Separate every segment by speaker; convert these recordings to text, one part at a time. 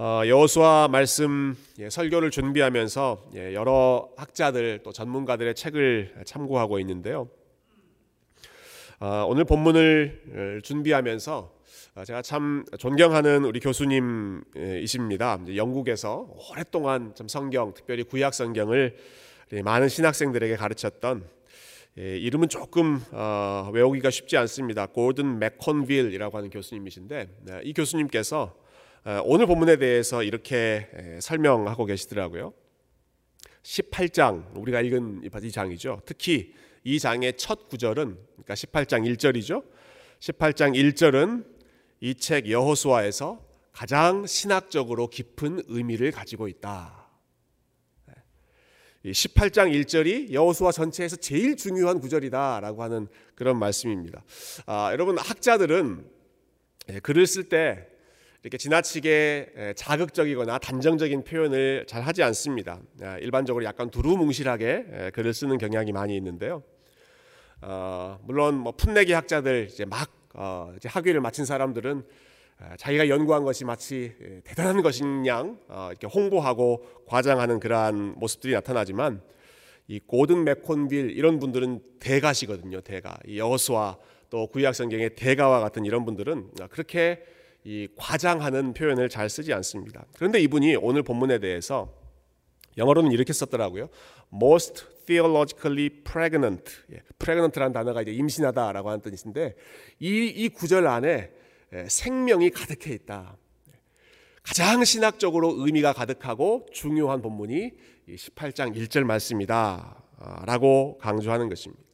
Speaker 1: 어, 여호수아 말씀 예, 설교를 준비하면서 예, 여러 학자들 또 전문가들의 책을 참고하고 있는데요. 어, 오늘 본문을 준비하면서 어, 제가 참 존경하는 우리 교수님이십니다. 영국에서 오랫동안 좀 성경, 특별히 구약 성경을 많은 신학생들에게 가르쳤던 예, 이름은 조금 어, 외우기가 쉽지 않습니다. 고든 맥콘빌이라고 하는 교수님이신데 네, 이 교수님께서 어, 오늘 본문에 대해서 이렇게 설명하고 계시더라고요. 18장 우리가 읽은 이 장이죠. 특히 이 장의 첫 구절은 그러니까 18장 1절이죠. 18장 1절은 이 책 여호수아에서 가장 신학적으로 깊은 의미를 가지고 있다. 18장 1절이 여호수아 전체에서 제일 중요한 구절이다라고 하는 그런 말씀입니다. 아, 여러분 학자들은 글을 쓸 때 이렇게 지나치게 자극적이거나 단정적인 표현을 잘 하지 않습니다. 아, 일반적으로 약간 두루뭉실하게 글을 쓰는 경향이 많이 있는데요. 어, 물론 뭐 풋내기 학자들 이제 막 어, 이제 학위를 마친 사람들은 자기가 연구한 것이 마치 대단한 것인 양 어, 이렇게 홍보하고 과장하는 그러한 모습들이 나타나지만 이 고든 맥콘빌 이런 분들은 대가시거든요. 대가 이 여호수아 또 구약 성경의 대가와 같은 이런 분들은 그렇게 이 과장하는 표현을 잘 쓰지 않습니다. 그런데 이분이 오늘 본문에 대해서 영어로는 이렇게 썼더라고요. Most theologically pregnant. 예, pregnant라는 단어가 이제 임신하다라고 하는 뜻인데 이, 이 구절 안에 예, 생명이 가득해 있다. 가장 신학적으로 의미가 가득하고 중요한 본문이 18장 1절 말씀이다. 라고 강조하는 것입니다.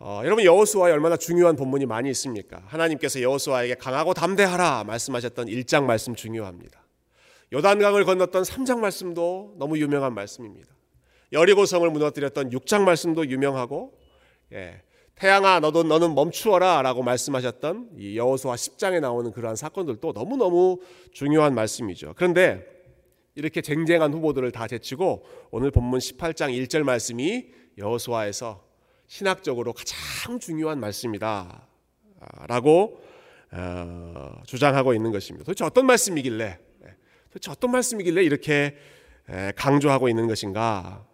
Speaker 1: 어, 여러분 여호수아에 얼마나 중요한 본문이 많이 있습니까? 하나님께서 여호수아에게 강하고 담대하라 말씀하셨던 1장 말씀 중요합니다. 요단강을 건넜던 3장 말씀도 너무 유명한 말씀입니다. 여리고성을 무너뜨렸던 6장 말씀도 유명하고 예, 태양아 너도 너는 멈추어라라고 말씀하셨던 이 여호수아 10장에 나오는 그러한 사건들도 너무너무 중요한 말씀이죠. 그런데 이렇게 쟁쟁한 후보들을 다 제치고 오늘 본문 18장 1절 말씀이 여호수아에서 신학적으로 가장 중요한 말씀이다. 라고 어, 주장하고 있는 것입니다. 도대체 어떤 말씀이길래, 네, 도대체 어떤 말씀이길래 이렇게 강조하고 있는 것인가?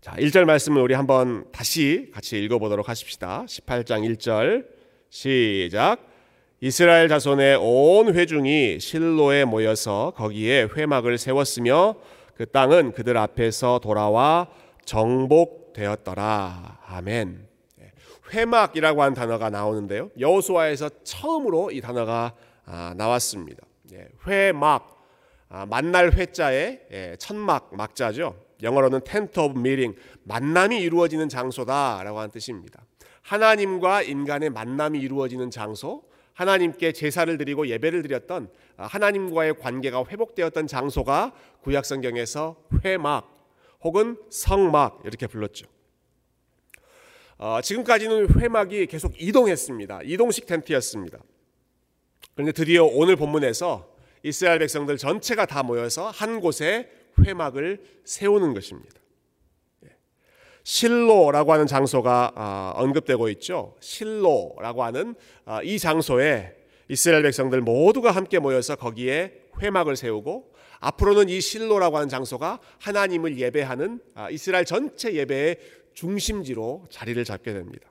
Speaker 1: 자, 1절 말씀을 우리 한번 다시 같이 읽어보도록 하십시다. 18장 1절 시작. 이스라엘 자손의 온 회중이 실로에 모여서 거기에 회막을 세웠으며 그 땅은 그들 앞에서 돌아와 정복 되었더라. 아멘. 예, 회막이라고 하는 단어가 나오는데요. 여호수아에서 처음으로 이 단어가 아, 나왔습니다. 예, 회막 아, 만날 회자에 예, 천막 막자죠. 영어로는 tent of meeting 만남이 이루어지는 장소다라고 하는 뜻입니다. 하나님과 인간의 만남이 이루어지는 장소, 하나님께 제사를 드리고 예배를 드렸던 아, 하나님과의 관계가 회복되었던 장소가 구약 성경에서 회막 혹은 성막 이렇게 불렀죠. 어, 지금까지는 회막이 계속 이동했습니다. 이동식 텐트였습니다. 그런데 드디어 오늘 본문에서 이스라엘 백성들 전체가 다 모여서 한 곳에 회막을 세우는 것입니다. 예. 실로라고 하는 장소가 아, 언급되고 있죠. 실로라고 하는 아, 이 장소에 이스라엘 백성들 모두가 함께 모여서 거기에 회막을 세우고 앞으로는 이 실로라고 하는 장소가 하나님을 예배하는 아, 이스라엘 전체 예배의 중심지로 자리를 잡게 됩니다.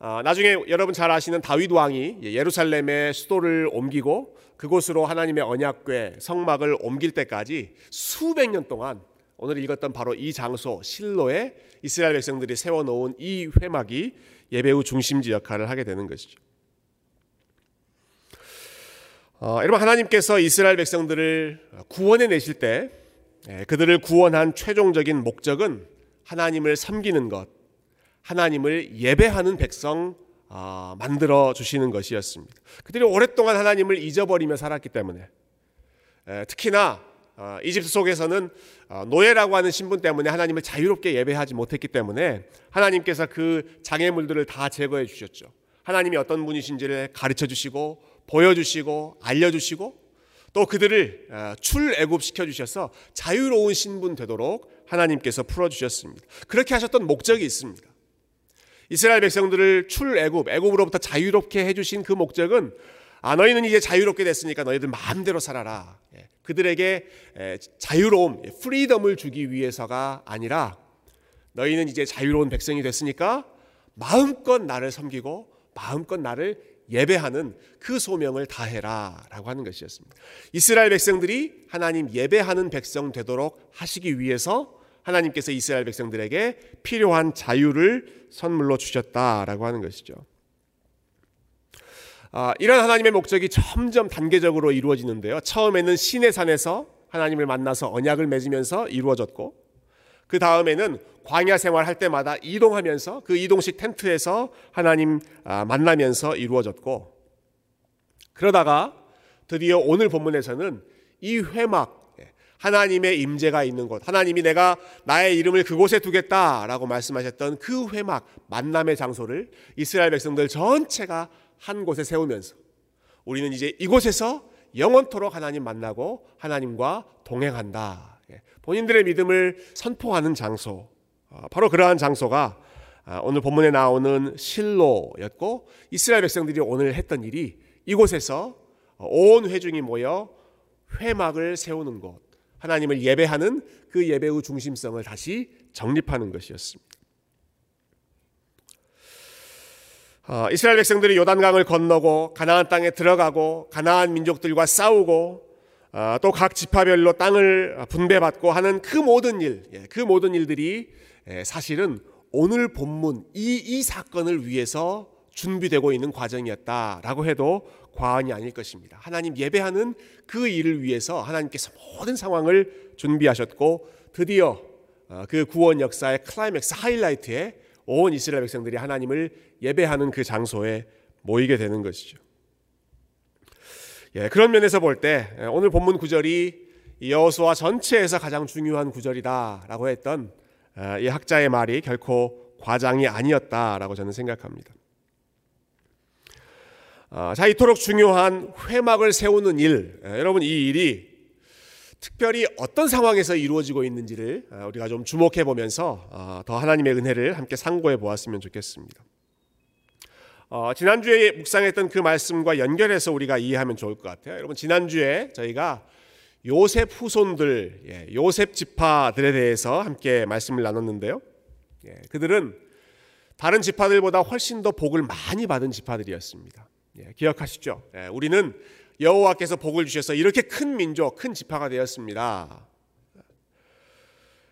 Speaker 1: 아, 나중에 여러분 잘 아시는 다윗 왕이 예루살렘의 수도를 옮기고 그곳으로 하나님의 언약궤 성막을 옮길 때까지 수백 년 동안 오늘 읽었던 바로 이 장소 실로에 이스라엘 백성들이 세워놓은 이 회막이 예배의 중심지 역할을 하게 되는 것이죠. 어, 여러분 하나님께서 이스라엘 백성들을 구원해 내실 때 예, 그들을 구원한 최종적인 목적은 하나님을 섬기는 것, 하나님을 예배하는 백성 어, 만들어 주시는 것이었습니다. 그들이 오랫동안 하나님을 잊어버리며 살았기 때문에 예, 특히나 어, 이집트 속에서는 노예라고 하는 신분 때문에 하나님을 자유롭게 예배하지 못했기 때문에 하나님께서 그 장애물들을 다 제거해 주셨죠. 하나님이 어떤 분이신지를 가르쳐 주시고 보여주시고 알려주시고 또 그들을 어, 출애굽 시켜 주셔서 자유로운 신분 되도록 하나님께서 풀어 주셨습니다. 그렇게 하셨던 목적이 있습니다. 이스라엘 백성들을 출애굽 애굽으로부터 자유롭게 해 주신 그 목적은 아 너희는 이제 자유롭게 됐으니까 너희들 마음대로 살아라. 예, 그들에게 자유로움, 프리덤을 주기 위해서가 아니라 너희는 이제 자유로운 백성이 됐으니까 마음껏 나를 섬기고 마음껏 나를 예배하는 그 소명을 다해라라고 하는 것이었습니다. 이스라엘 백성들이 하나님 예배하는 백성 되도록 하시기 위해서 하나님께서 이스라엘 백성들에게 필요한 자유를 선물로 주셨다라고 하는 것이죠. 아, 이런 하나님의 목적이 점점 단계적으로 이루어지는데요. 처음에는 신의 산에서 하나님을 만나서 언약을 맺으면서 이루어졌고, 그 다음에는 광야 생활할 때마다 이동하면서 그 이동식 텐트에서 하나님 아, 만나면서 이루어졌고, 그러다가 드디어 오늘 본문에서는 이 회막 하나님의 임재가 있는 곳, 하나님이 내가 나의 이름을 그곳에 두겠다라고 말씀하셨던 그 회막 만남의 장소를 이스라엘 백성들 전체가 한 곳에 세우면서 우리는 이제 이곳에서 영원토록 하나님 만나고 하나님과 동행한다. 예, 본인들의 믿음을 선포하는 장소, 어, 바로 그러한 장소가 아, 오늘 본문에 나오는 실로였고 이스라엘 백성들이 오늘 했던 일이 이곳에서 온 회중이 모여 회막을 세우는 곳, 하나님을 예배하는 그 예배의 중심성을 다시 정립하는 것이었습니다. 어, 이스라엘 백성들이 요단강을 건너고 가나안 땅에 들어가고 가나안 민족들과 싸우고 어, 또 각 지파별로 땅을 분배받고 하는 그 모든 일, 예, 그 모든 일들이 예, 사실은 오늘 본문 이, 이 사건을 위해서 준비되고 있는 과정이었다라고 해도 과언이 아닐 것입니다. 하나님 예배하는 그 일을 위해서 하나님께서 모든 상황을 준비하셨고 드디어 어, 그 구원 역사의 클라이맥스 하이라이트에 온 이스라엘 백성들이 하나님을 예배하는 그 장소에 모이게 되는 것이죠. 예, 그런 면에서 볼때 예, 오늘 본문 구절이 여호수아 전체에서 가장 중요한 구절이다라고 했던 어, 이 학자의 말이 결코 과장이 아니었다라고 저는 생각합니다. 어, 자, 이토록 중요한 회막을 세우는 일, 예, 여러분 이 일이 특별히 어떤 상황에서 이루어지고 있는지를 어, 우리가 좀 주목해 보면서 어, 더 하나님의 은혜를 함께 상고해 보았으면 좋겠습니다. 어, 지난주에 묵상했던 그 말씀과 연결해서 우리가 이해하면 좋을 것 같아요. 여러분 지난주에 저희가 요셉 후손들, 예, 요셉 지파들에 대해서 함께 말씀을 나눴는데요. 예, 그들은 다른 지파들보다 훨씬 더 복을 많이 받은 지파들이었습니다. 예, 기억하시죠? 예, 우리는 여호와께서 복을 주셔서 이렇게 큰 민족, 큰 지파가 되었습니다.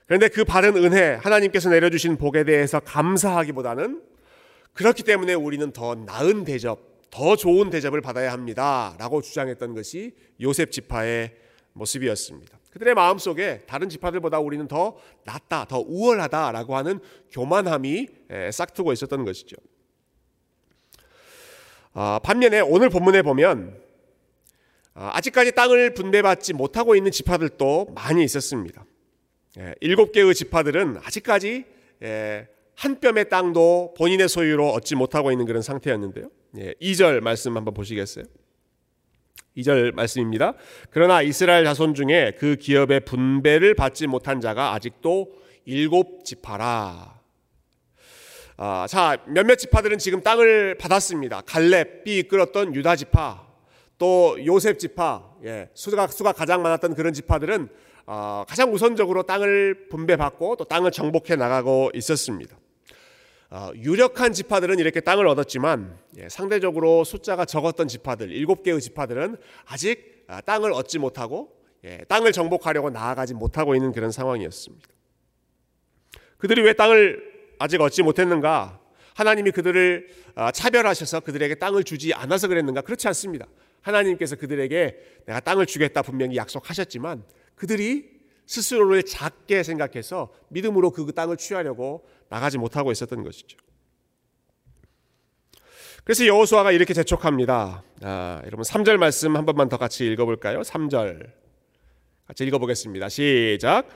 Speaker 1: 그런데 그 받은 은혜, 하나님께서 내려주신 복에 대해서 감사하기보다는 그렇기 때문에 우리는 더 나은 대접, 더 좋은 대접을 받아야 합니다. 라고 주장했던 것이 요셉 지파의 모습이었습니다. 그들의 마음 속에 다른 지파들보다 우리는 더 낫다, 더 우월하다라고 하는 교만함이 싹트고 있었던 것이죠. 아, 반면에 오늘 본문에 보면 아, 아직까지 땅을 분배받지 못하고 있는 지파들도 많이 있었습니다. 예, 일곱 개의 지파들은 아직까지 예, 한 뼘의 땅도 본인의 소유로 얻지 못하고 있는 그런 상태였는데요. 2절 예, 말씀 한번 보시겠어요? 2절 말씀입니다. 그러나 이스라엘 자손 중에 그 기업의 분배를 받지 못한 자가 아직도 일곱 지파라. 아, 자 몇몇 지파들은 지금 땅을 받았습니다. 갈렙이 이끌었던 유다 지파, 또 요셉 지파, 예, 수가 수가 가장 많았던 그런 지파들은 어, 가장 우선적으로 땅을 분배받고 또 땅을 정복해 나가고 있었습니다. 어, 유력한 지파들은 이렇게 땅을 얻었지만 예, 상대적으로 숫자가 적었던 지파들, 일곱 개의 지파들은 아직 아, 땅을 얻지 못하고 예, 땅을 정복하려고 나아가지 못하고 있는 그런 상황이었습니다. 그들이 왜 땅을 아직 얻지 못했는가? 하나님이 그들을 아, 차별하셔서 그들에게 땅을 주지 않아서 그랬는가? 그렇지 않습니다. 하나님께서 그들에게 내가 땅을 주겠다 분명히 약속하셨지만 그들이 스스로를 작게 생각해서 믿음으로 그 땅을 취하려고 나가지 못하고 있었던 것이죠. 그래서 여호수아가 이렇게 재촉합니다. 아, 여러분 3절 말씀 한 번만 더 같이 읽어볼까요? 3절 같이 읽어보겠습니다. 시작.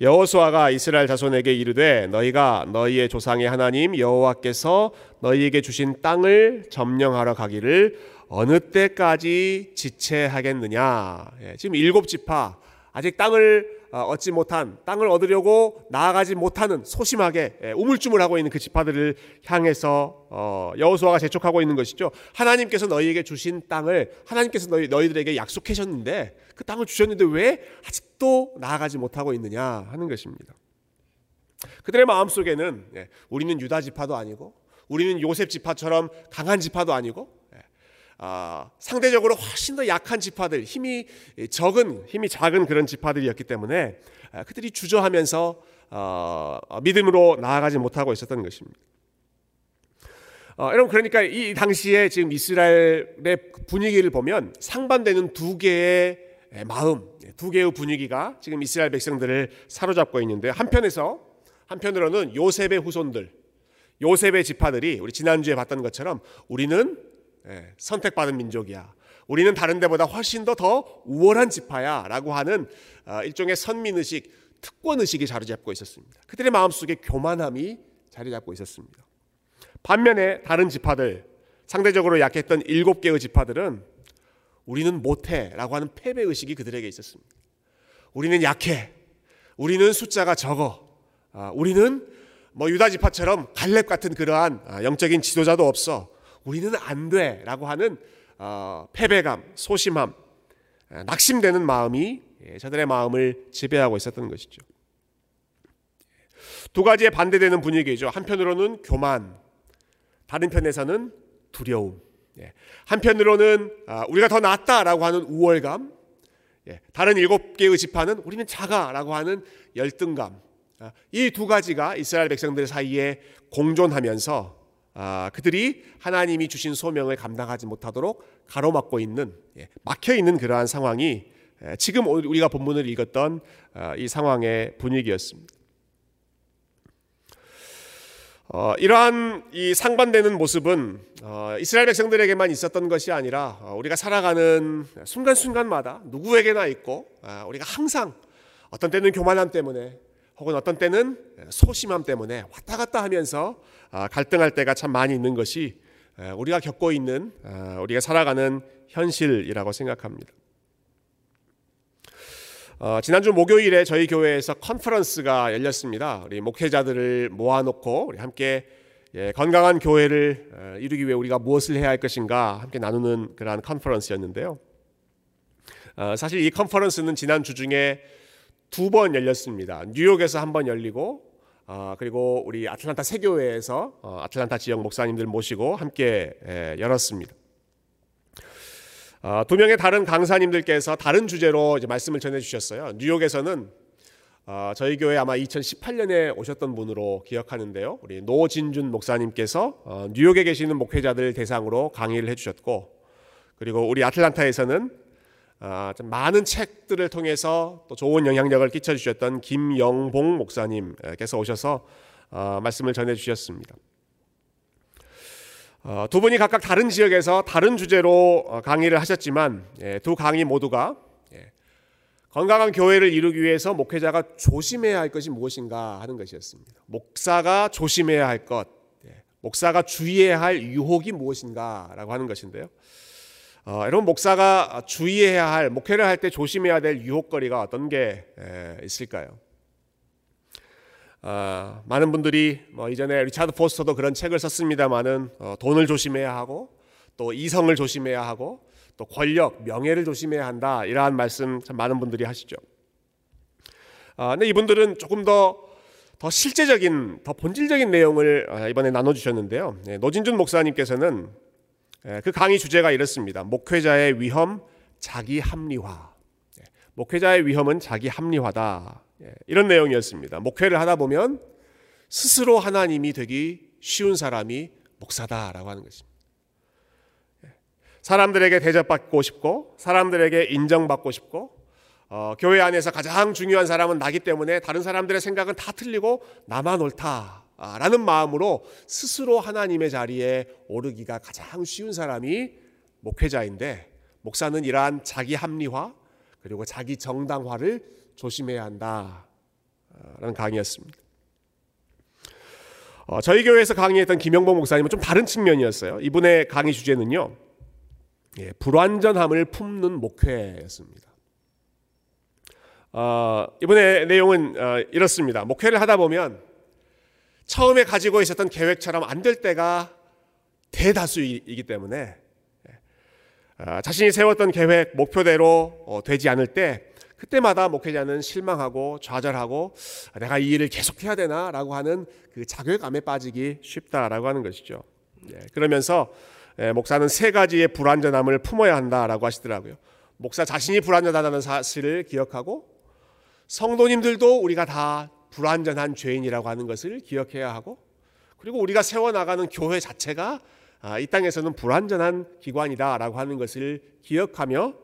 Speaker 1: 여호수아가 이스라엘 자손에게 이르되 너희가 너희의 조상의 하나님 여호와께서 너희에게 주신 땅을 점령하러 가기를 어느 때까지 지체하겠느냐. 예, 지금 일곱 지파 아직 땅을 어, 얻지 못한 땅을 얻으려고 나아가지 못하는 소심하게 예, 우물쭈물하고 있는 그 지파들을 향해서 어, 여호수아가 재촉하고 있는 것이죠. 하나님께서 너희에게 주신 땅을 하나님께서 너희 너희들에게 약속하셨는데 그 땅을 주셨는데 왜 아직도 나아가지 못하고 있느냐 하는 것입니다. 그들의 마음 속에는 예, 우리는 유다 지파도 아니고 우리는 요셉 지파처럼 강한 지파도 아니고 아, 상대적으로 훨씬 더 약한 지파들, 힘이 적은, 힘이 작은 그런 지파들이었기 때문에 아, 그들이 주저하면서 어, 믿음으로 나아가지 못하고 있었던 것입니다. 어, 여러분 그러니까 이 당시에 지금 이스라엘의 분위기를 보면 상반되는 두 개의 마음, 두 개의 분위기가 지금 이스라엘 백성들을 사로잡고 있는데 한편에서 한편으로는 요셉의 후손들, 요셉의 지파들이 우리 지난주에 봤던 것처럼 우리는 예, 선택받은 민족이야. 우리는 다른 데보다 훨씬 더 더 우월한 지파야라고 하는 어, 일종의 선민 의식, 특권 의식이 자리 잡고 있었습니다. 그들의 마음속에 교만함이 자리 잡고 있었습니다. 반면에 다른 지파들, 상대적으로 약했던 일곱 개의 지파들은 우리는 못해라고 하는 패배 의식이 그들에게 있었습니다. 우리는 약해. 우리는 숫자가 적어. 아, 우리는 뭐 유다 지파처럼 갈렙 같은 그러한 아, 영적인 지도자도 없어. 우리는 안 돼라고 하는 어, 패배감, 소심함, 낙심되는 마음이 예, 저들의 마음을 지배하고 있었던 것이죠. 두 가지의 반대되는 분위기죠. 한편으로는 교만, 다른 편에서는 두려움. 예, 한편으로는 아, 우리가 더 낫다라고 하는 우월감, 예, 다른 일곱 개의 지파는 우리는 작아라고 하는 열등감. 아, 이두 가지가 이스라엘 백성들 사이에 공존하면서 아, 그들이 하나님이 주신 소명을 감당하지 못하도록 가로막고 있는 예, 막혀 있는 그러한 상황이 예, 지금 우리가 본문을 읽었던 아, 이 상황의 분위기였습니다. 어, 이러한 이 상반되는 모습은 어, 이스라엘 백성들에게만 있었던 것이 아니라 어, 우리가 살아가는 순간순간마다 누구에게나 있고 아, 우리가 항상 어떤 때는 교만함 때문에 혹은 어떤 때는 소심함 때문에 왔다 갔다 하면서 아, 갈등할 때가 참 많이 있는 것이 우리가 겪고 있는 아, 우리가 살아가는 현실이라고 생각합니다. 어, 지난주 목요일에 저희 교회에서 컨퍼런스가 열렸습니다. 우리 목회자들을 모아놓고 우리 함께 예, 건강한 교회를 어, 이루기 위해 우리가 무엇을 해야 할 것인가 함께 나누는 그러한 컨퍼런스였는데요. 어, 사실 이 컨퍼런스는 지난 주 중에 두 번 열렸습니다. 뉴욕에서 한 번 열리고 어, 그리고 우리 아틀란타 세교회에서 어, 아틀란타 지역 목사님들 모시고 함께 에, 열었습니다. 어, 두 명의 다른 강사님들께서 다른 주제로 말씀을 전해 주셨어요. 뉴욕에서는 어, 저희 교회 아마 2018년에 오셨던 분으로 기억하는데요. 우리 노진준 목사님께서 어, 뉴욕에 계시는 목회자들 대상으로 강의를 해주셨고, 그리고 우리 아틀란타에서는 많은 책들을 통해서 또 좋은 영향력을 끼쳐주셨던 김영봉 목사님께서 오셔서 어, 말씀을 전해주셨습니다. 어, 두 분이 각각 다른 지역에서 다른 주제로 어, 강의를 하셨지만 예, 두 강의 모두가 예, 건강한 교회를 이루기 위해서 목회자가 조심해야 할 것이 무엇인가 하는 것이었습니다. 목사가 조심해야 할 것, 예, 목사가 주의해야 할 유혹이 무엇인가라고 하는 것인데요. 어, 여러분 목사가 주의해야 할 목회를 할 때 조심해야 될 유혹거리가 어떤 게 에, 있을까요? 어, 많은 분들이 뭐 이전에 리차드 포스터도 그런 책을 썼습니다만은 어, 돈을 조심해야 하고 또 이성을 조심해야 하고 또 권력, 명예를 조심해야 한다 이러한 말씀 참 많은 분들이 하시죠. 어, 근데 이분들은 조금 더 더 실제적인, 더 본질적인 내용을 어, 이번에 나눠주셨는데요. 네, 노진준 목사님께서는 예, 그 강의 주제가 이렇습니다. 목회자의 위험, 자기 합리화. 예, 목회자의 위험은 자기 합리화다. 예, 이런 내용이었습니다. 목회를 하다 보면 스스로 하나님이 되기 쉬운 사람이 목사다라고 하는 것입니다. 사람들에게 대접받고 싶고, 사람들에게 인정받고 싶고, 어, 교회 안에서 가장 중요한 사람은 나기 때문에 다른 사람들의 생각은 다 틀리고 나만 옳다. 라는 마음으로 스스로 하나님의 자리에 오르기가 가장 쉬운 사람이 목회자인데 목사는 이러한 자기 합리화 그리고 자기 정당화를 조심해야 한다라는 강의였습니다. 어, 저희 교회에서 강의했던 김영봉 목사님은 좀 다른 측면이었어요. 이분의 강의 주제는요, 예, 불완전함을 품는 목회였습니다. 어, 이번에 내용은 어, 이렇습니다. 목회를 하다 보면 처음에 가지고 있었던 계획처럼 안 될 때가 대다수이기 때문에 어, 자신이 세웠던 계획, 목표대로 어, 되지 않을 때 그때마다 목회자는 실망하고 좌절하고 내가 이 일을 계속해야 되나라고 하는 그 자괴감에 빠지기 쉽다라고 하는 것이죠. 예, 그러면서 예, 목사는 세 가지의 불완전함을 품어야 한다라고 하시더라고요. 목사 자신이 불완전하다는 사실을 기억하고 성도님들도 우리가 다 불완전한 죄인이라고 하는 것을 기억해야 하고 그리고 우리가 세워나가는 교회 자체가 아, 이 땅에서는 불완전한 기관이다라고 하는 것을 기억하며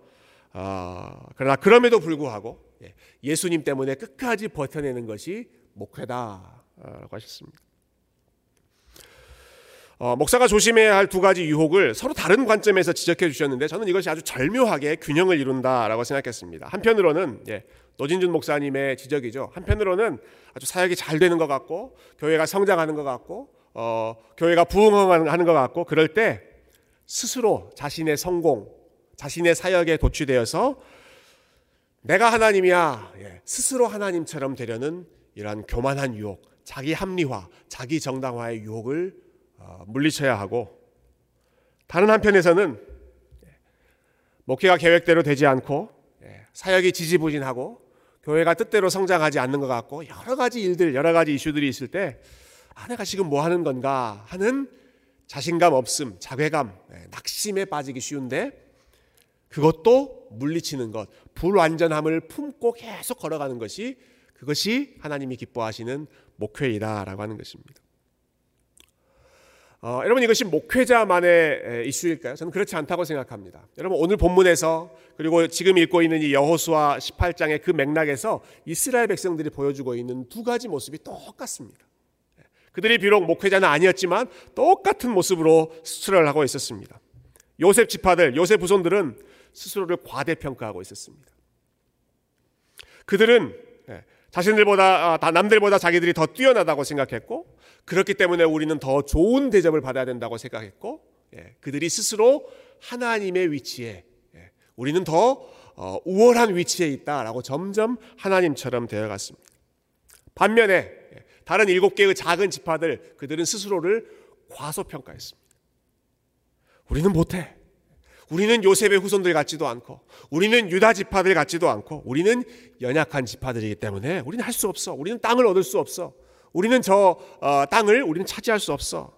Speaker 1: 아, 그러나 그럼에도 불구하고 예, 예수님 때문에 끝까지 버텨내는 것이 목회다라고 하셨습니다. 어, 목사가 조심해야 할 두 가지 유혹을 서로 다른 관점에서 지적해 주셨는데 저는 이것이 아주 절묘하게 균형을 이룬다라고 생각했습니다. 한편으로는 예, 노진준 목사님의 지적이죠. 한편으로는 아주 사역이 잘 되는 것 같고 교회가 성장하는 것 같고 어, 교회가 부흥하는 것 같고 그럴 때 스스로 자신의 성공, 자신의 사역에 도취되어서 내가 하나님이야 예, 스스로 하나님처럼 되려는 이러한 교만한 유혹, 자기 합리화, 자기 정당화의 유혹을 어, 물리쳐야 하고 다른 한편에서는 목회가 계획대로 되지 않고 예, 사역이 지지부진하고 교회가 뜻대로 성장하지 않는 것 같고 여러 가지 일들, 여러 가지 이슈들이 있을 때 아, 내가 지금 뭐 하는 건가 하는 자신감 없음, 자괴감, 예, 낙심에 빠지기 쉬운데 그것도 물리치는 것, 불완전함을 품고 계속 걸어가는 것이 그것이 하나님이 기뻐하시는 목회이다라고 하는 것입니다. 어, 여러분 이것이 목회자만의 이슈일까요? 저는 그렇지 않다고 생각합니다. 여러분 오늘 본문에서 그리고 지금 읽고 있는 이 여호수아 18장의 그 맥락에서 이스라엘 백성들이 보여주고 있는 두 가지 모습이 똑같습니다. 그들이 비록 목회자는 아니었지만 똑같은 모습으로 수출을 하고 있었습니다. 요셉 지파들, 요셉 후손들은 스스로를 과대평가하고 있었습니다. 그들은 자신들보다 아, 남들보다 자기들이 더 뛰어나다고 생각했고 그렇기 때문에 우리는 더 좋은 대접을 받아야 된다고 생각했고 예, 그들이 스스로 하나님의 위치에 예, 우리는 더 어, 우월한 위치에 있다라고 점점 하나님처럼 되어갔습니다. 반면에 예, 다른 일곱 개의 작은 지파들 그들은 스스로를 과소평가했습니다. 우리는 못해. 우리는 요셉의 후손들 같지도 않고, 우리는 유다 지파들 같지도 않고, 우리는 연약한 지파들이기 때문에 우리는 할 수 없어. 우리는 땅을 얻을 수 없어. 우리는 저 어, 땅을 우리는 차지할 수 없어.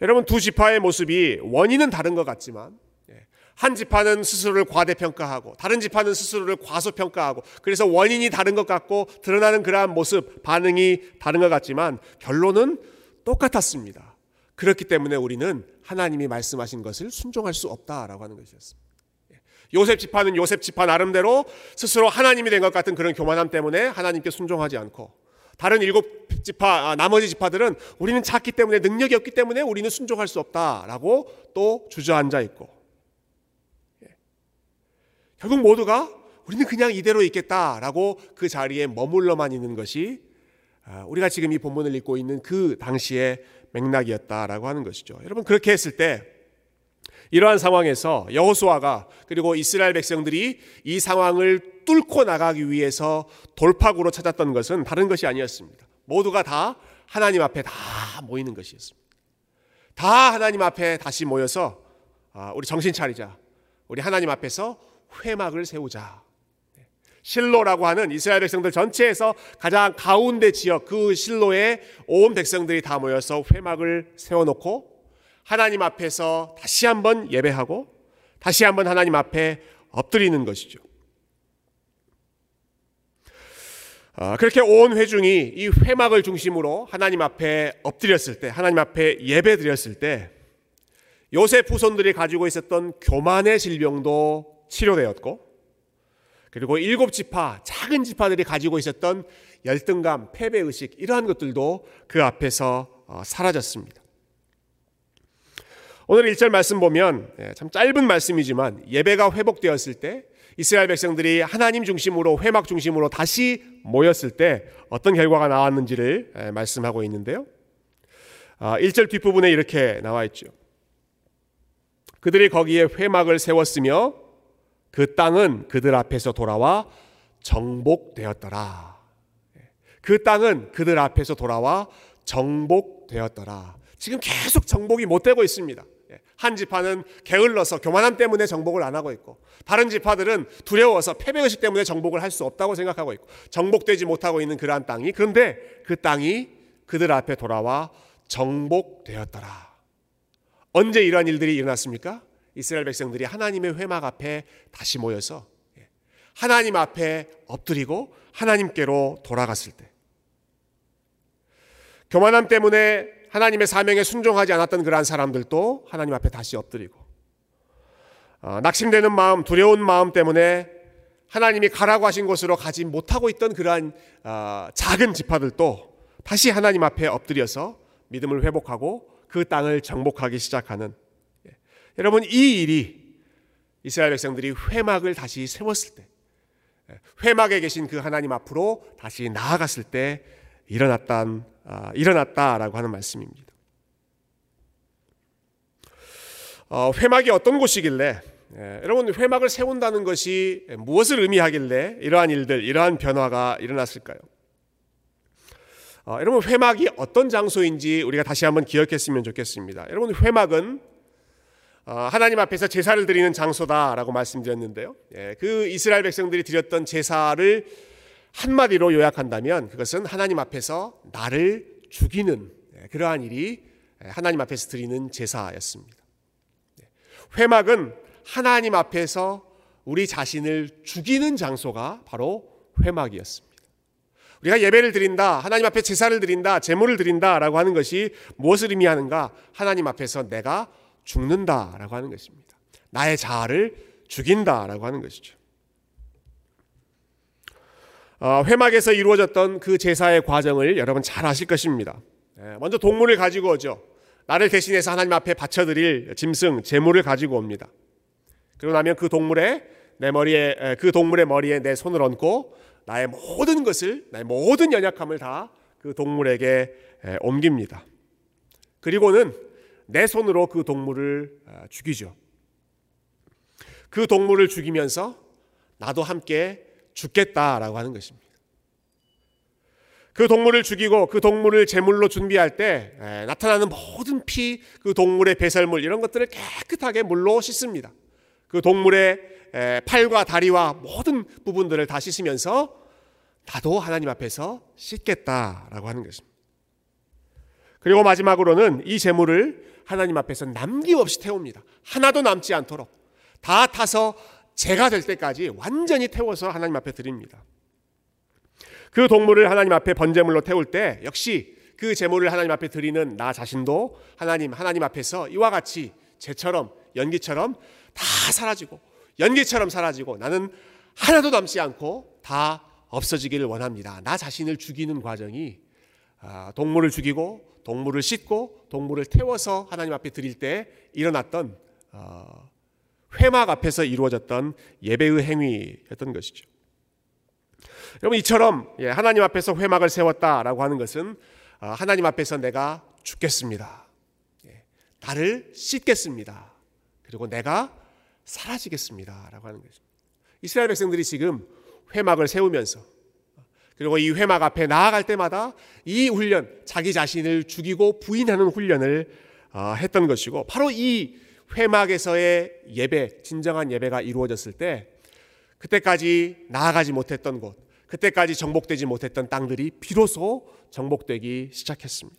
Speaker 1: 여러분 두 지파의 모습이 원인은 다른 것 같지만 예, 한 지파는 스스로를 과대평가하고 다른 지파는 스스로를 과소평가하고 그래서 원인이 다른 것 같고 드러나는 그러한 모습 반응이 다른 것 같지만 결론은 똑같았습니다. 그렇기 때문에 우리는 하나님이 말씀하신 것을 순종할 수 없다라고 하는 것이었습니다. 요셉 지파는 요셉 지파 나름대로 스스로 하나님이 된 것 같은 그런 교만함 때문에 하나님께 순종하지 않고 다른 일곱 지파 아, 나머지 지파들은 우리는 작기 때문에 능력이 없기 때문에 우리는 순종할 수 없다라고 또 주저앉아 있고 예. 결국 모두가 우리는 그냥 이대로 있겠다라고 그 자리에 머물러만 있는 것이 아, 우리가 지금 이 본문을 읽고 있는 그 당시의 맥락이었다라고 하는 것이죠. 여러분 그렇게 했을 때 이러한 상황에서 여호수아가 그리고 이스라엘 백성들이 이 상황을 뚫고 나가기 위해서 돌파구로 찾았던 것은 다른 것이 아니었습니다. 모두가 다 하나님 앞에 다 모이는 것이었습니다. 다 하나님 앞에 다시 모여서 아, 우리 정신 차리자. 우리 하나님 앞에서 회막을 세우자. 네. 실로라고 하는 이스라엘 백성들 전체에서 가장 가운데 지역 그 실로에 온 백성들이 다 모여서 회막을 세워놓고 하나님 앞에서 다시 한번 예배하고 다시 한번 하나님 앞에 엎드리는 것이죠. 아, 그렇게 온 회중이 이 회막을 중심으로 하나님 앞에 엎드렸을 때, 하나님 앞에 예배 드렸을 때, 요셉 후손들이 가지고 있었던 교만의 질병도 치료되었고, 그리고 일곱 지파, 작은 지파들이 가지고 있었던 열등감, 패배의식, 이러한 것들도 그 앞에서 어, 사라졌습니다. 오늘 1절 말씀 보면 예, 참 짧은 말씀이지만 예배가 회복되었을 때 이스라엘 백성들이 하나님 중심으로 회막 중심으로 다시 모였을 때 어떤 결과가 나왔는지를 예, 말씀하고 있는데요. 1절 아, 뒷부분에 이렇게 나와 있죠. 그들이 거기에 회막을 세웠으며 그 땅은 그들 앞에서 돌아와 정복되었더라. 그 땅은 그들 앞에서 돌아와 정복되었더라. 지금 계속 정복이 못 되고 있습니다. 한 지파는 게을러서 교만함 때문에 정복을 안 하고 있고 다른 지파들은 두려워서 패배의식 때문에 정복을 할 수 없다고 생각하고 있고 정복되지 못하고 있는 그러한 땅이 그런데 그 땅이 그들 앞에 돌아와 정복되었더라. 언제 이러한 일들이 일어났습니까? 이스라엘 백성들이 하나님의 회막 앞에 다시 모여서 하나님 앞에 엎드리고 하나님께로 돌아갔을 때 교만함 때문에 하나님의 사명에 순종하지 않았던 그러한 사람들도 하나님 앞에 다시 엎드리고 어, 낙심되는 마음, 두려운 마음 때문에 하나님이 가라고 하신 곳으로 가지 못하고 있던 그러한 어, 작은 지파들도 다시 하나님 앞에 엎드려서 믿음을 회복하고 그 땅을 정복하기 시작하는 예. 여러분 이 일이 이스라엘 백성들이 회막을 다시 세웠을 때 예, 회막에 계신 그 하나님 앞으로 다시 나아갔을 때 일어났단 아, 일어났다라고 하는 말씀입니다. 어, 회막이 어떤 곳이길래 예, 여러분 회막을 세운다는 것이 무엇을 의미하길래 이러한 일들 이러한 변화가 일어났을까요? 어, 여러분 회막이 어떤 장소인지 우리가 다시 한번 기억했으면 좋겠습니다. 여러분 회막은 어, 하나님 앞에서 제사를 드리는 장소다라고 말씀드렸는데요. 예, 그 이스라엘 백성들이 드렸던 제사를 한마디로 요약한다면 그것은 하나님 앞에서 나를 죽이는 예, 그러한 일이 예, 하나님 앞에서 드리는 제사였습니다. 예, 회막은 하나님 앞에서 우리 자신을 죽이는 장소가 바로 회막이었습니다. 우리가 예배를 드린다, 하나님 앞에 제사를 드린다, 제물을 드린다라고 하는 것이 무엇을 의미하는가? 하나님 앞에서 내가 죽는다라고 하는 것입니다. 나의 자아를 죽인다라고 하는 것이죠. 어, 회막에서 이루어졌던 그 제사의 과정을 여러분 잘 아실 것입니다. 예, 먼저 동물을 가지고 오죠. 나를 대신해서 하나님 앞에 바쳐드릴 짐승, 제물을 가지고 옵니다. 그러고 나면 그 동물의 내 머리에 그 동물의 머리에 내 손을 얹고 나의 모든 것을 나의 모든 연약함을 다 그 동물에게 옮깁니다. 그리고는 내 손으로 그 동물을 어, 죽이죠. 그 동물을 죽이면서 나도 함께 죽겠다라고 하는 것입니다. 그 동물을 죽이고 그 동물을 제물로 준비할 때 나타나는 모든 피, 그 동물의 배설물 이런 것들을 깨끗하게 물로 씻습니다. 그 동물의 팔과 다리와 모든 부분들을 다 씻으면서 나도 하나님 앞에서 씻겠다라고 하는 것입니다. 그리고 마지막으로는 이 제물을 하나님 앞에서 남김없이 태웁니다. 하나도 남지 않도록 다 타서 제가 될 때까지 완전히 태워서 하나님 앞에 드립니다. 그 동물을 하나님 앞에 번제물로 태울 때 역시 그 제물을 하나님 앞에 드리는 나 자신도 하나님 하나님 앞에서 이와 같이 재처럼 연기처럼 다 사라지고 연기처럼 사라지고 나는 하나도 남지 않고 다 없어지기를 원합니다. 나 자신을 죽이는 과정이 아, 동물을 죽이고 동물을 씻고 동물을 태워서 하나님 앞에 드릴 때 일어났던 어, 회막 앞에서 이루어졌던 예배의 행위였던 것이죠. 여러분 이처럼 예, 하나님 앞에서 회막을 세웠다라고 하는 것은 어, 하나님 앞에서 내가 죽겠습니다. 예, 나를 씻겠습니다. 그리고 내가 사라지겠습니다라고 하는 것입니다. 이스라엘 백성들이 지금 회막을 세우면서 그리고 이 회막 앞에 나아갈 때마다 이 훈련, 자기 자신을 죽이고 부인하는 훈련을 어, 했던 것이고 바로 이 회막에서의 예배, 진정한 예배가 이루어졌을 때 그때까지 나아가지 못했던 곳, 그때까지 정복되지 못했던 땅들이 비로소 정복되기 시작했습니다.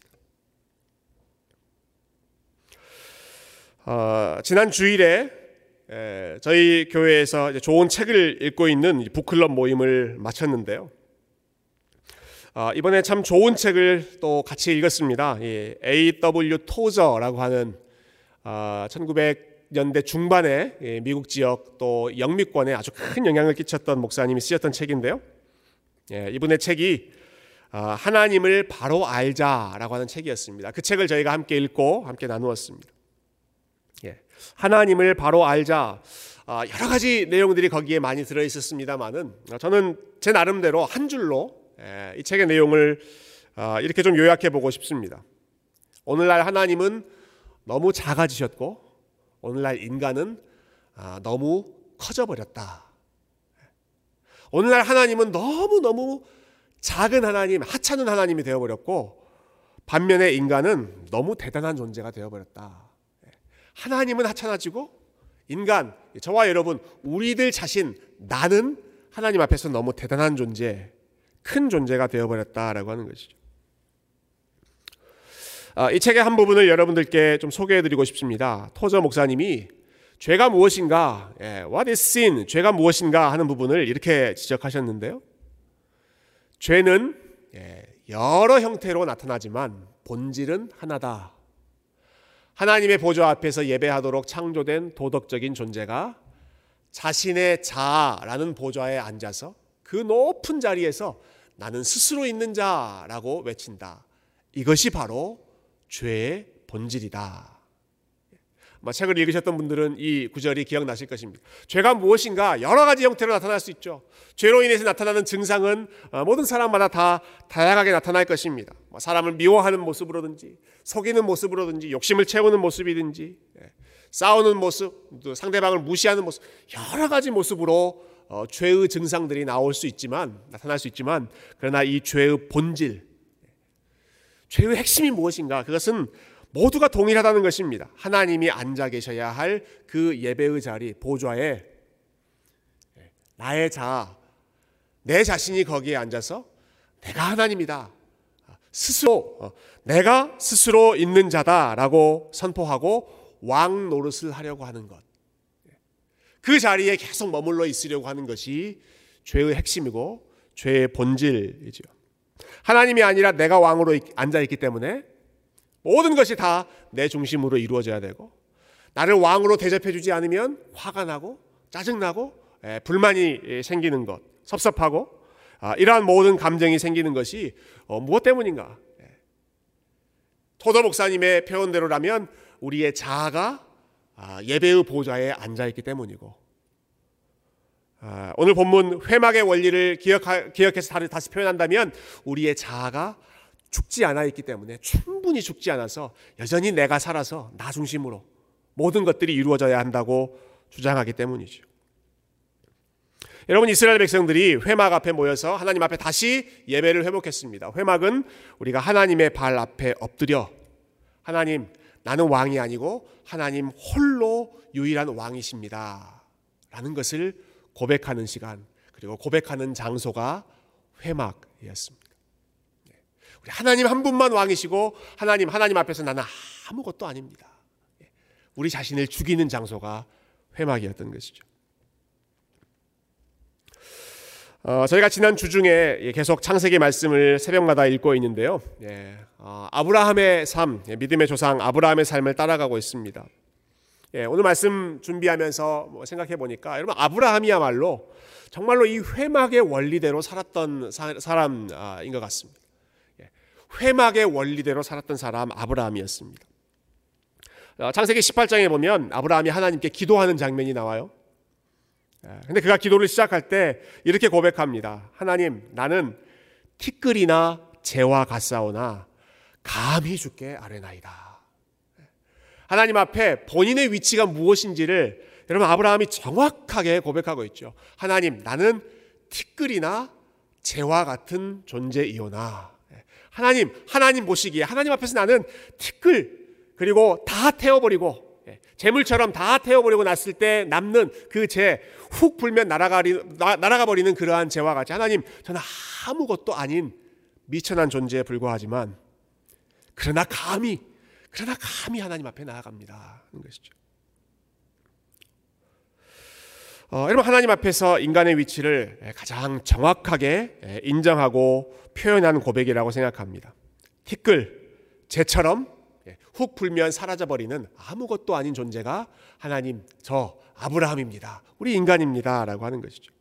Speaker 1: 어, 지난 주일에 에, 저희 교회에서 좋은 책을 읽고 있는 북클럽 모임을 마쳤는데요. 어, 이번에 참 좋은 책을 또 같이 읽었습니다. A.W. 토저라고 하는 1900년대 아, 중반에 예, 미국 지역 또 영미권에 아주 큰 영향을 끼쳤던 목사님이 쓰셨던 책인데요. 예, 이분의 책이 아, 하나님을 바로 알자라고 하는 책이었습니다. 그 책을 저희가 함께 읽고 함께 나누었습니다. 예, 하나님을 바로 알자. 아, 여러 가지 내용들이 거기에 많이 들어 있었습니다만은 저는 제 나름대로 한 줄로 이 책의 내용을 이렇게 좀 요약해 보고 싶습니다. 오늘날 하나님은 너무 작아지셨고 오늘날 인간은 아, 너무 커져 버렸다. 오늘날 하나님은 너무너무 작은 하나님, 하찮은 하나님이 되어버렸고, 반면에 인간은 너무 대단한 존재가 되어버렸다. 하나님은 하찮아지고, 인간, 저와 여러분, 우리들 자신, 나는 하나님 앞에서 너무 대단한 존재, 큰 존재가 되어버렸다라고 하는 것이죠. 아, 이 책의 한 부분을 여러분들께 좀 소개해드리고 싶습니다. 토저 목사님이 죄가 무엇인가, 예, what is sin, 죄가 무엇인가 하는 부분을 이렇게 지적하셨는데요. 죄는 예, 여러 형태로 나타나지만 본질은 하나다. 하나님의 보좌 앞에서 예배하도록 창조된 도덕적인 존재가 자신의 자라는 보좌에 앉아서 그 높은 자리에서 나는 스스로 있는 자라고 외친다. 이것이 바로 죄의 본질이다. 아마 책을 읽으셨던 분들은 이 구절이 기억나실 것입니다. 죄가 무엇인가 여러 가지 형태로 나타날 수 있죠. 죄로 인해서 나타나는 증상은 어, 모든 사람마다 다 다양하게 나타날 것입니다. 뭐 사람을 미워하는 모습으로든지 속이는 모습으로든지 욕심을 채우는 모습이든지 예, 싸우는 모습, 상대방을 무시하는 모습 여러 가지 모습으로 어, 죄의 증상들이 나올 수 있지만 나타날 수 있지만 그러나 이 죄의 본질 죄의 핵심이 무엇인가? 그것은 모두가 동일하다는 것입니다. 하나님이 앉아 계셔야 할 그 예배의 자리, 보좌에 나의 자, 내 자신이 거기에 앉아서 내가 하나님이다. 스스로, 어, 내가 스스로 있는 자다라고 선포하고 왕 노릇을 하려고 하는 것. 그 자리에 계속 머물러 있으려고 하는 것이 죄의 핵심이고 죄의 본질이죠. 하나님이 아니라 내가 왕으로 앉아 있기 때문에 모든 것이 다 내 중심으로 이루어져야 되고 나를 왕으로 대접해 주지 않으면 화가 나고 짜증나고 예, 불만이 예, 생기는 것, 섭섭하고 아, 이러한 모든 감정이 생기는 것이 어, 무엇 때문인가? 예. 토도 목사님의 표현대로라면 우리의 자아가 아, 예배의 보좌에 앉아 있기 때문이고 아, 오늘 본문 회막의 원리를 기억해서 다시 표현한다면 우리의 자아가 죽지 않아 있기 때문에 충분히 죽지 않아서 여전히 내가 살아서 나 중심으로 모든 것들이 이루어져야 한다고 주장하기 때문이죠. 여러분 이스라엘 백성들이 회막 앞에 모여서 하나님 앞에 다시 예배를 회복했습니다. 회막은 우리가 하나님의 발 앞에 엎드려 하나님 나는 왕이 아니고 하나님 홀로 유일한 왕이십니다. 라는 것을 고백하는 시간 그리고 고백하는 장소가 회막이었습니다. 네. 우리 하나님 한 분만 왕이시고 하나님 하나님 앞에서 나는 아무것도 아닙니다. 네. 우리 자신을 죽이는 장소가 회막이었던 것이죠. 어, 저희가 지난 주 중에 계속 창세기 말씀을 새벽마다 읽고 있는데요. 예, 어, 아브라함의 삶, 예, 믿음의 조상 아브라함의 삶을 따라가고 있습니다. 예, 오늘 말씀 준비하면서 뭐 생각해 보니까 여러분 아브라함이야말로 정말로 이 회막의 원리대로 살았던 사, 람인 것 같습니다. 예, 회막의 원리대로 살았던 사람 아브라함이었습니다. 어, 창세기 18장에 보면 아브라함이 하나님께 기도하는 장면이 나와요. 예, 근데 그가 기도를 시작할 때 이렇게 고백합니다. 하나님, 나는 티끌이나 재와 같사오나 감히 주께 아뢰나이다. 하나님 앞에 본인의 위치가 무엇인지를 여러분 아브라함이 정확하게 고백하고 있죠. 하나님, 나는 티끌이나 재와 같은 존재이오나. 하나님, 하나님 보시기에 하나님 앞에서 나는 티끌 그리고 다 태워버리고 재물처럼 다 태워버리고 났을 때 남는 그재훅 불면 날아가리, 날아가 버리는 그러한 재와 같이 하나님 저는 아무것도 아닌 미천한 존재에 불과하지만 그러나 감히 그러나 감히 하나님 앞에 나아갑니다. 하는 것이죠. 어, 여러분 하나님 앞에서 인간의 위치를 가장 정확하게 인정하고 표현한 고백이라고 생각합니다. 티끌, 재처럼 훅 불면 사라져 버리는 아무것도 아닌 존재가 하나님 저 아브라함입니다. 우리 인간입니다 라고 하는 것이죠.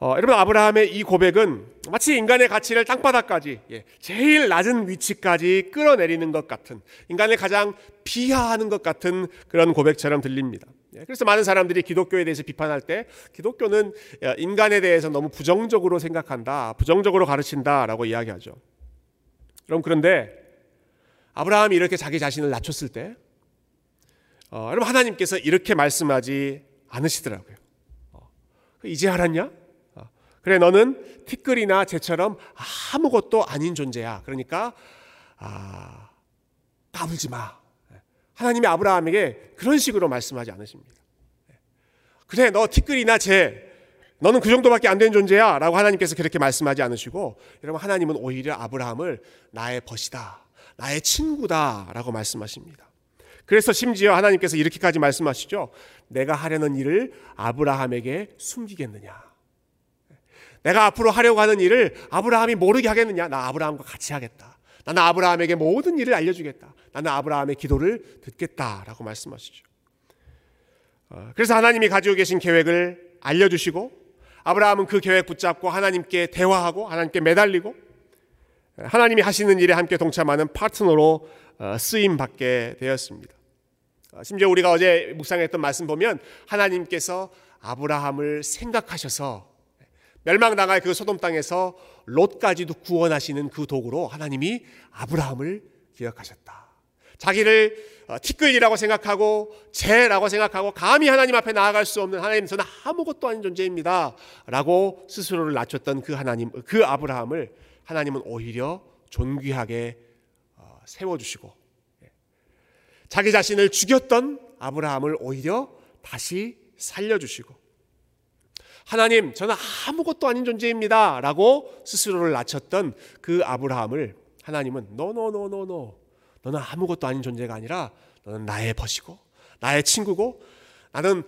Speaker 1: 어, 여러분 아브라함의 이 고백은 마치 인간의 가치를 땅바닥까지 예, 제일 낮은 위치까지 끌어내리는 것 같은 인간을 가장 비하하는 것 같은 그런 고백처럼 들립니다. 예, 그래서 많은 사람들이 기독교에 대해서 비판할 때 기독교는 인간에 대해서 너무 부정적으로 생각한다, 부정적으로 가르친다 라고 이야기하죠. 그럼 그런데 아브라함이 이렇게 자기 자신을 낮췄을 때 어, 여러분 하나님께서 이렇게 말씀하지 않으시더라고요. 어, 이제 알았냐? 어, 그래 너는 티끌이나 재처럼 아무것도 아닌 존재야. 그러니까 아, 까불지 마. 하나님이 아브라함에게 그런 식으로 말씀하지 않으십니다. 그래 너 티끌이나 재 너는 그 정도밖에 안 되는 존재야 라고 하나님께서 그렇게 말씀하지 않으시고 여러분 하나님은 오히려 아브라함을 나의 벗이다 나의 친구다 라고 말씀하십니다. 그래서 심지어 하나님께서 이렇게까지 말씀하시죠. 내가 하려는 일을 아브라함에게 숨기겠느냐? 내가 앞으로 하려고 하는 일을 아브라함이 모르게 하겠느냐? 나 아브라함과 같이 하겠다. 나는 아브라함에게 모든 일을 알려주겠다. 나는 아브라함의 기도를 듣겠다 라고 말씀하시죠. 어, 그래서 하나님이 가지고 계신 계획을 알려주시고 아브라함은 그 계획 붙잡고 하나님께 대화하고 하나님께 매달리고 하나님이 하시는 일에 함께 동참하는 파트너로 어, 쓰임 받게 되었습니다. 어, 심지어 우리가 어제 묵상했던 말씀 보면 하나님께서 아브라함을 생각하셔서 멸망당할 그 소돔 땅에서 롯까지도 구원하시는 그 도구로 하나님이 아브라함을 기억하셨다. 자기를 어, 티끌이라고 생각하고 죄라고 생각하고 감히 하나님 앞에 나아갈 수 없는 하나님 저는 아무것도 아닌 존재입니다. 라고 스스로를 낮췄던 그 하나님, 그 아브라함을 하나님은 오히려 존귀하게 어, 세워 주시고 예. 자기 자신을 죽였던 아브라함을 오히려 다시 살려 주시고 하나님 저는 아무것도 아닌 존재입니다. 라고 스스로를 낮췄던 그 아브라함을 하나님은 노노노노노 너는 아무것도 아닌 존재가 아니라 너는 나의 벗이고 나의 친구고 나는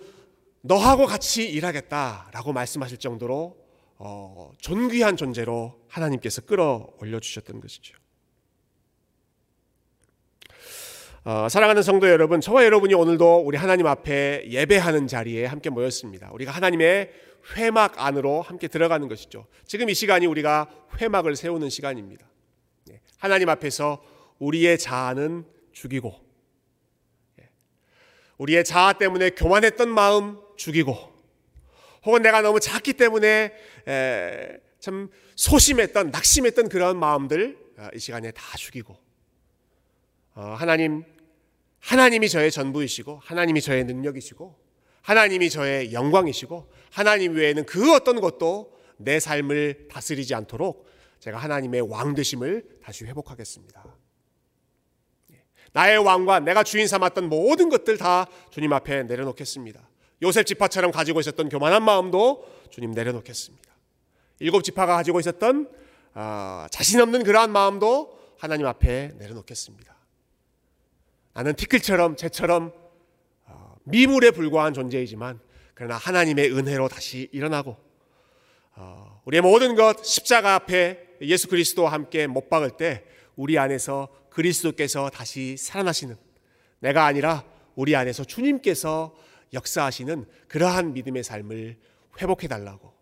Speaker 1: 너하고 같이 일하겠다라고 말씀하실 정도로 어, 존귀한 존재로 하나님께서 끌어올려 주셨던 것이죠. 어, 사랑하는 성도 여러분, 저와 여러분이 오늘도 우리 하나님 앞에 예배하는 자리에 함께 모였습니다. 우리가 하나님의 회막 안으로 함께 들어가는 것이죠. 지금 이 시간이 우리가 회막을 세우는 시간입니다. 네, 하나님 앞에서 우리의 자아는 죽이고 예. 우리의 자아 때문에 교만했던 마음 죽이고 혹은 내가 너무 작기 때문에 참 소심했던 낙심했던 그런 마음들 어, 이 시간에 다 죽이고 어, 하나님 하나님이 저의 전부이시고 하나님이 저의 능력이시고 하나님이 저의 영광이시고 하나님 외에는 그 어떤 것도 내 삶을 다스리지 않도록 제가 하나님의 왕 되심을 다시 회복하겠습니다. 나의 왕과 내가 주인 삼았던 모든 것들 다 주님 앞에 내려놓겠습니다. 요셉 지파처럼 가지고 있었던 교만한 마음도 주님 내려놓겠습니다. 일곱 지파가 가지고 있었던 아, 자신 없는 그러한 마음도 하나님 앞에 내려놓겠습니다. 나는 티끌처럼 재처럼 어, 미물에 불과한 존재이지만 그러나 하나님의 은혜로 다시 일어나고 어, 우리의 모든 것 십자가 앞에 예수 그리스도와 함께 못 박을 때 우리 안에서 그리스도께서 다시 살아나시는 내가 아니라 우리 안에서 주님께서 역사하시는 그러한 믿음의 삶을 회복해 달라고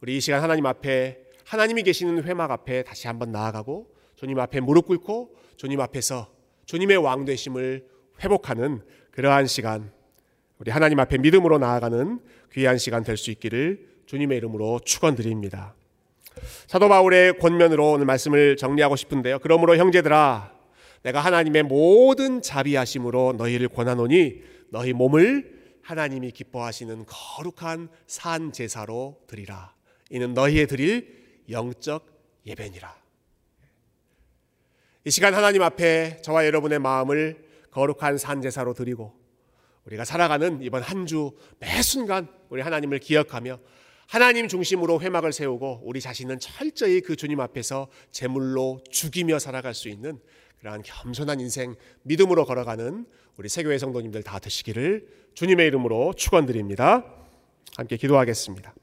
Speaker 1: 우리 이 시간 하나님 앞에 하나님이 계시는 회막 앞에 다시 한번 나아가고 주님 앞에 무릎 꿇고 주님 앞에서 주님의 왕 되심을 회복하는 그러한 시간 우리 하나님 앞에 믿음으로 나아가는 귀한 시간 될 수 있기를 주님의 이름으로 축원드립니다. 사도 바울의 권면으로 오늘 말씀을 정리하고 싶은데요. 그러므로 형제들아 내가 하나님의 모든 자비하심으로 너희를 권하노니 너희 몸을 하나님이 기뻐하시는 거룩한 산 제사로 드리라. 이는 너희의 드릴 영적 예배니라. 이 시간 하나님 앞에 저와 여러분의 마음을 거룩한 산 제사로 드리고 우리가 살아가는 이번 한 주 매 순간 우리 하나님을 기억하며 하나님 중심으로 회막을 세우고 우리 자신은 철저히 그 주님 앞에서 제물로 죽이며 살아갈 수 있는 그러한 겸손한 인생 믿음으로 걸어가는 우리 세교회 성도님들 다 되시기를 주님의 이름으로 축원드립니다. 함께 기도하겠습니다.